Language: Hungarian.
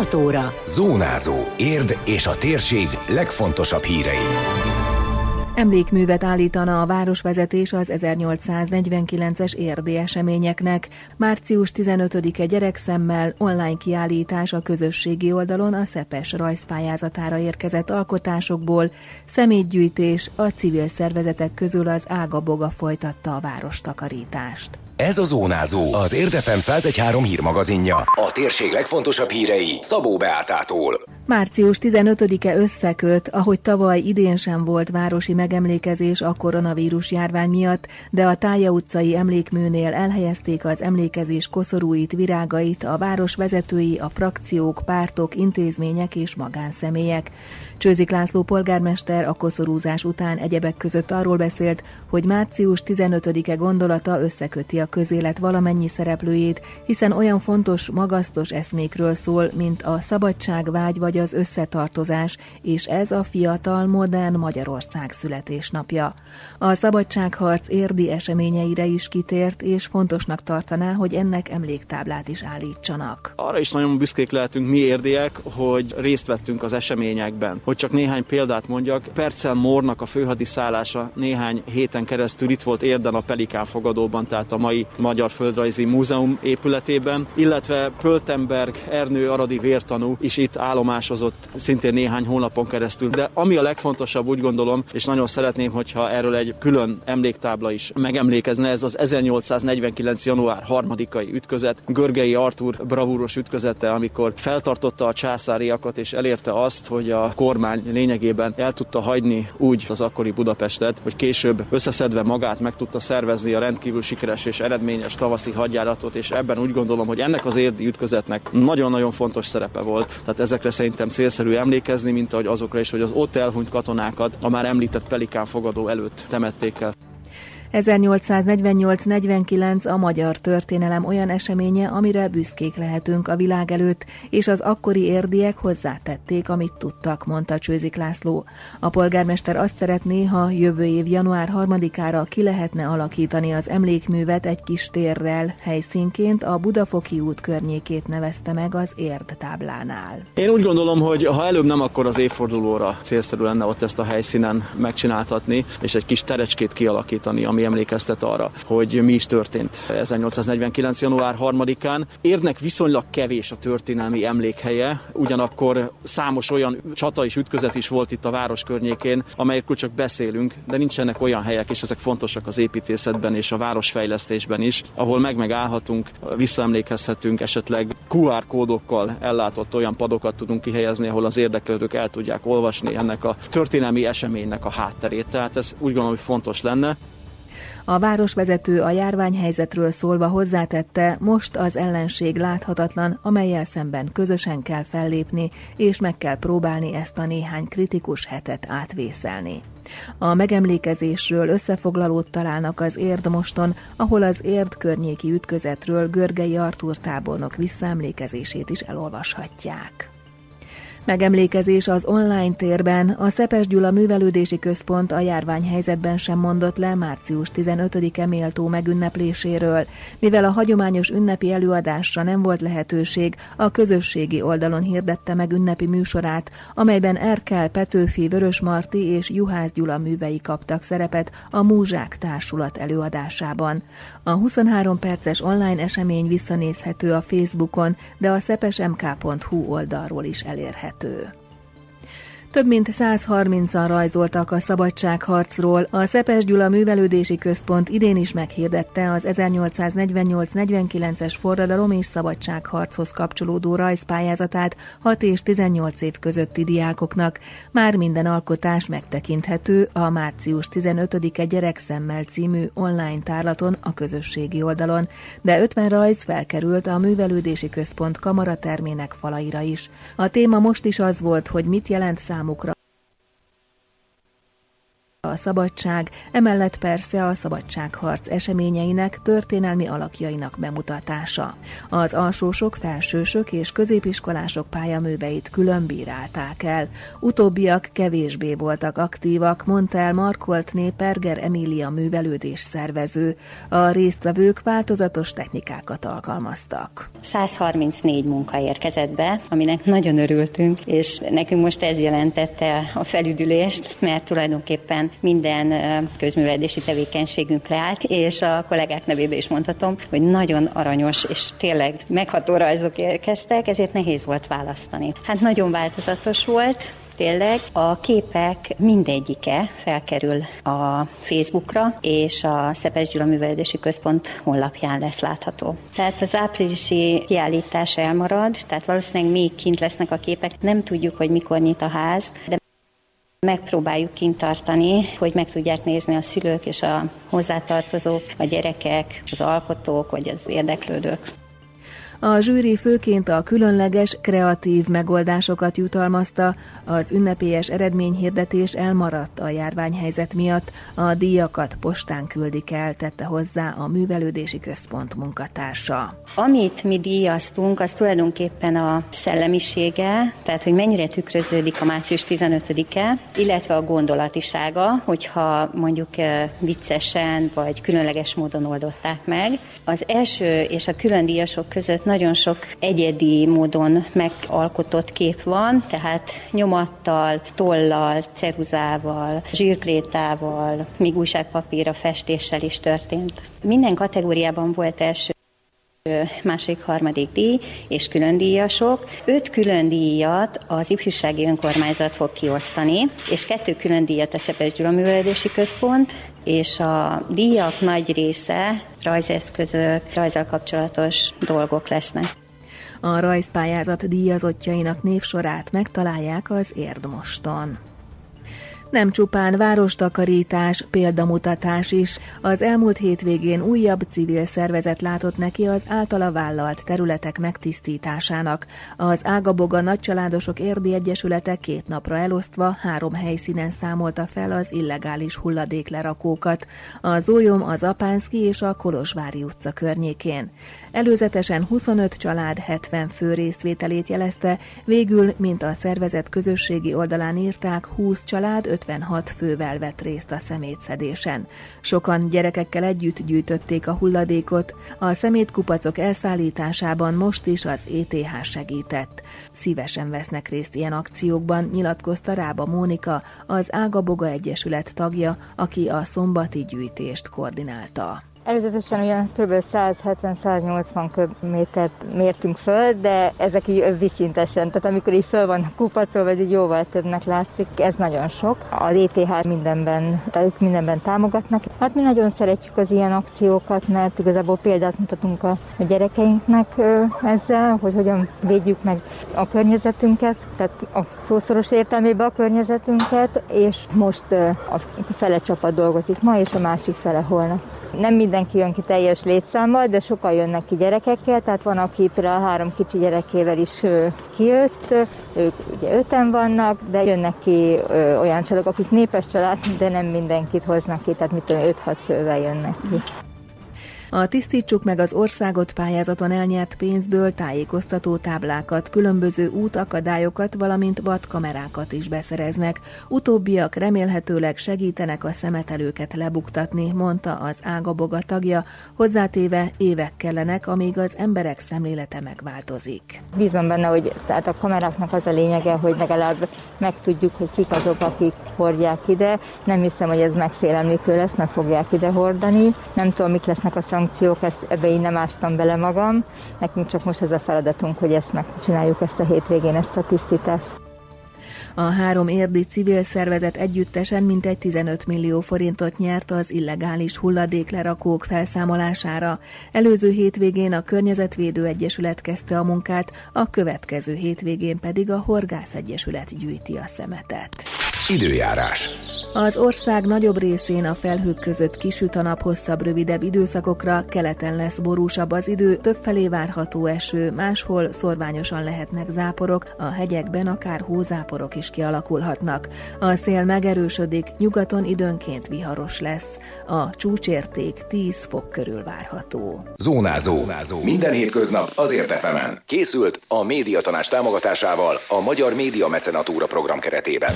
6 óra. Zónázó. Érd és a térség legfontosabb hírei. Emlékművet állítana a városvezetés az 1849-es érdi eseményeknek. Március 15-e gyerekszemmel online kiállítás a közösségi oldalon a Szepes rajzpályázatára érkezett alkotásokból, szemétgyűjtés a civil szervezetek közül az Ágaboga folytatta a várostakarítást. Ez a Zónázó, az Érdefem 1013 hírmagazinja. A térség legfontosabb hírei Szabó Beátától. Március 15-e összeköt, ahogy tavaly idén sem volt városi megemlékezés a koronavírus járvány miatt, de a Tája utcai emlékműnél elhelyezték az emlékezés koszorúit, virágait a város vezetői, a frakciók, pártok, intézmények és magánszemélyek. Csőzik László polgármester a koszorúzás után egyebek között arról beszélt, hogy március 15-e gondolata összeköti a közélet valamennyi szereplőjét, hiszen olyan fontos, magasztos eszmékről szól, mint a szabadságvágy vagy az összetartozás, és ez a fiatal, modern Magyarország születésnapja. A szabadságharc érdi eseményeire is kitért, és fontosnak tartaná, hogy ennek emléktáblát is állítsanak. Arra is nagyon büszkék lehetünk mi érdiek, hogy részt vettünk az eseményekben. Hogy csak néhány példát mondjak, Percel Mornak a főhadiszállása néhány héten keresztül itt volt Érden a Pelikán fogadóban, tehát a mai Magyar Földrajzi Múzeum épületében, illetve Pöltenberg Ernő Aradi vértanú is itt állomásozott szintén néhány hónapon keresztül. De ami a legfontosabb, úgy gondolom, és nagyon szeretném, hogyha erről egy külön emléktábla is megemlékezne, ez az 1849. január 3-ai ütközet, Görgei Artur bravúros ütközete, amikor feltartotta a császáriakat és elérte azt, hogy a kormány lényegében el tudta hagyni úgy az akkori Budapestet, hogy később összeszedve magát meg tudta szervezni a rendkívül sikeres és eredményes tavaszi hadjáratot, és ebben úgy gondolom, hogy ennek az érdi ütközetnek nagyon-nagyon fontos szerepe volt. Tehát ezekre szerintem célszerű emlékezni, mint ahogy azokra is, hogy az ott elhunyt katonákat a már említett Pelikán fogadó előtt temették el. 1848-49 a magyar történelem olyan eseménye, amire büszkék lehetünk a világ előtt, és az akkori érdiek hozzátették, amit tudtak, mondta Csőzik László. A polgármester azt szeretné, ha jövő év január 3-ára ki lehetne alakítani az emlékművet egy kis térrel, helyszínként a Budafoki út környékét nevezte meg az érd táblánál. Én úgy gondolom, hogy ha előbb nem, akkor az évfordulóra célszerű lenne ott ezt a helyszínen megcsináltatni, és egy kis terecskét kialakítani, ami ami emlékeztet arra, hogy mi is történt 1849. január 3-án. Érnek viszonylag kevés a történelmi emlékhelye, ugyanakkor számos olyan csata és ütközet is volt itt a város környékén, amelyekről csak beszélünk, de nincsenek olyan helyek, és ezek fontosak az építészetben és a városfejlesztésben is, ahol meg-megállhatunk, visszaemlékezhetünk, esetleg QR kódokkal ellátott olyan padokat tudunk kihelyezni, ahol az érdeklődők el tudják olvasni ennek a történelmi eseménynek a hátterét. Tehát ez úgy gondolom, hogy fontos lenne. A városvezető a járványhelyzetről szólva hozzátette, most az ellenség láthatatlan, amelyel szemben közösen kell fellépni, és meg kell próbálni ezt a néhány kritikus hetet átvészelni. A megemlékezésről összefoglalót találnak az Érdmoston, ahol az Érd környéki ütközetről Görgei Artúr tábornok visszaemlékezését is elolvashatják. Megemlékezés az online térben a Szepes Gyula Művelődési Központ a járványhelyzetben sem mondott le március 15-e méltó megünnepléséről. Mivel a hagyományos ünnepi előadásra nem volt lehetőség, a közösségi oldalon hirdette meg ünnepi műsorát, amelyben Erkel, Petőfi, Vörös Marti és Juhász Gyula művei kaptak szerepet a Múzsák Társulat előadásában. A 23 perces online esemény visszanézhető a Facebookon, de a szepesmk.hu oldalról is elérhető elérhető. Több mint 130-an rajzoltak a szabadságharcról. A Szepes Gyula Művelődési Központ idén is meghirdette az 1848-49-es forradalom és szabadságharchoz kapcsolódó rajzpályázatát 6 és 18 év közötti diákoknak. Már minden alkotás megtekinthető a március 15-e Gyerekszemmel című online tárlaton a közösségi oldalon, de 50 rajz felkerült a Művelődési Központ kamaratermének falaira is. A téma most is az volt, hogy mit jelent Damocro a szabadság, emellett persze a szabadságharc eseményeinek, történelmi alakjainak bemutatása. Az alsósok, felsősök és középiskolások pályaműveit külön bírálták el. Utóbbiak kevésbé voltak aktívak, mondta el Markoltné Perger Emília művelődés szervező. A résztvevők változatos technikákat alkalmaztak. 134 munka érkezett be, aminek nagyon örültünk, és nekünk most ez jelentette a felüdülést, mert tulajdonképpen minden közművelési tevékenységünk leállt, és a kollégák nevében is mondhatom, hogy nagyon aranyos és tényleg megható rajzok érkeztek, ezért nehéz volt választani. Hát nagyon változatos volt, tényleg a képek mindegyike felkerül a Facebookra, és a Szepes Gyula Művelődési Központ honlapján lesz látható. Tehát az áprilisi kiállítás elmarad, tehát valószínűleg még kint lesznek a képek. Nem tudjuk, hogy mikor nyit a ház, de megpróbáljuk kint tartani, hogy meg tudják nézni a szülők és a hozzátartozók, a gyerekek, az alkotók vagy az érdeklődők. A zsűri főként a különleges, kreatív megoldásokat jutalmazta, az ünnepélyes eredményhirdetés elmaradt a járványhelyzet miatt, a díjakat postán küldik el, tette hozzá a Művelődési Központ munkatársa. Amit mi díjaztunk, az tulajdonképpen a szellemisége, tehát hogy mennyire tükröződik a március 15-e, illetve a gondolatisága, hogyha mondjuk viccesen vagy különleges módon oldották meg. Az első és a külön díjasok között nagyon sok egyedi módon megalkotott kép van, tehát nyomattal, tollal, ceruzával, zsírkrétával, míg újságpapírra festéssel is történt. Minden kategóriában volt első másik, harmadik díj és külön díjasok. Öt külön díjat az ifjúsági önkormányzat fog kiosztani, és kettő külön díjat a Szepes Gyula Művelődési Központ, és a díjak nagy része rajzeszközök, rajzal kapcsolatos dolgok lesznek. A rajzpályázat díjazottjainak névsorát megtalálják az Érdmoston. Nem csupán várostakarítás, példamutatás is. Az elmúlt hétvégén újabb civil szervezet látott neki az általa vállalt területek megtisztításának. Az Ágaboga Nagycsaládosok Érdi Egyesülete két napra elosztva három helyszínen számolta fel az illegális hulladéklerakókat. A Zólyom, az Apánszki és a Kolozsvári utca környékén. Előzetesen 25 család 70 fő részvételét jelezte, végül, mint a szervezet közösségi oldalán írták, 20 család 56 fővel vett részt a szemétszedésen. Sokan gyerekekkel együtt gyűjtötték a hulladékot, a szemétkupacok elszállításában most is az ETH segített. Szívesen vesznek részt ilyen akciókban, nyilatkozta Rába Mónika, az Ágaboga Egyesület tagja, aki a szombati gyűjtést koordinálta. Előzetesen olyan kb. 170-180 köbmétert mértünk föl, de ezek így viszintesen, tehát amikor így föl van kupacolva, ez így jóval többnek látszik, ez nagyon sok. A DTH mindenben, tehát ők mindenben támogatnak. Hát mi nagyon szeretjük az ilyen akciókat, mert igazából példát mutatunk a, gyerekeinknek ezzel, hogy hogyan védjük meg a környezetünket, tehát a szószoros értelmében a környezetünket, és most a fele csapat dolgozik ma, és a másik fele holnap. Nem mindenki jön ki teljes létszámmal, de sokan jönnek ki gyerekekkel, tehát van, aki például három kicsi gyerekével is kijött, ők ugye öten vannak, de jönnek ki olyan családok, akik népes család, de nem mindenkit hoznak ki, tehát mit tudom, 5-6 fővel jönnek ki. A Tisztítsuk meg az országot pályázaton elnyert pénzből tájékoztató táblákat, különböző útakadályokat, valamint vadkamerákat is beszereznek. Utóbbiak remélhetőleg segítenek a szemetelőket lebuktatni, mondta az Ágaboga tagja, hozzátéve évek kellenek, amíg az emberek szemlélete megváltozik. Bízom benne, hogy tehát a kameráknak az a lényege, hogy legalább megtudjuk, hogy kik azok, akik hordják ide. Nem hiszem, hogy ez megfélemlítő lesz, meg fogják ide hordani. Nem tudom, mik lesznek a szankciók, ezt, ebbe én nem ástam bele magam. Nekünk csak most ez a feladatunk, hogy ezt megcsináljuk ezt a hétvégén, ezt a tisztítást. A három érdi civil szervezet együttesen mintegy 15 millió forintot nyert az illegális hulladéklerakók felszámolására. Előző hétvégén a Környezetvédő Egyesület kezdte a munkát, a következő hétvégén pedig a Horgász Egyesület gyűjti a szemetet. Időjárás. Az ország nagyobb részén a felhők között kisüt a nap hosszabb, rövidebb időszakokra, keleten lesz borúsabb az idő, többfelé várható eső, máshol szorványosan lehetnek záporok, a hegyekben akár hózáporok is kialakulhatnak. A szél megerősödik, nyugaton időnként viharos lesz. A csúcsérték 10 fok körül várható. Zónázó. Zónázó. Minden hétköznap azért efemen. Készült a médiatanás támogatásával a Magyar Média Mecenatúra program keretében.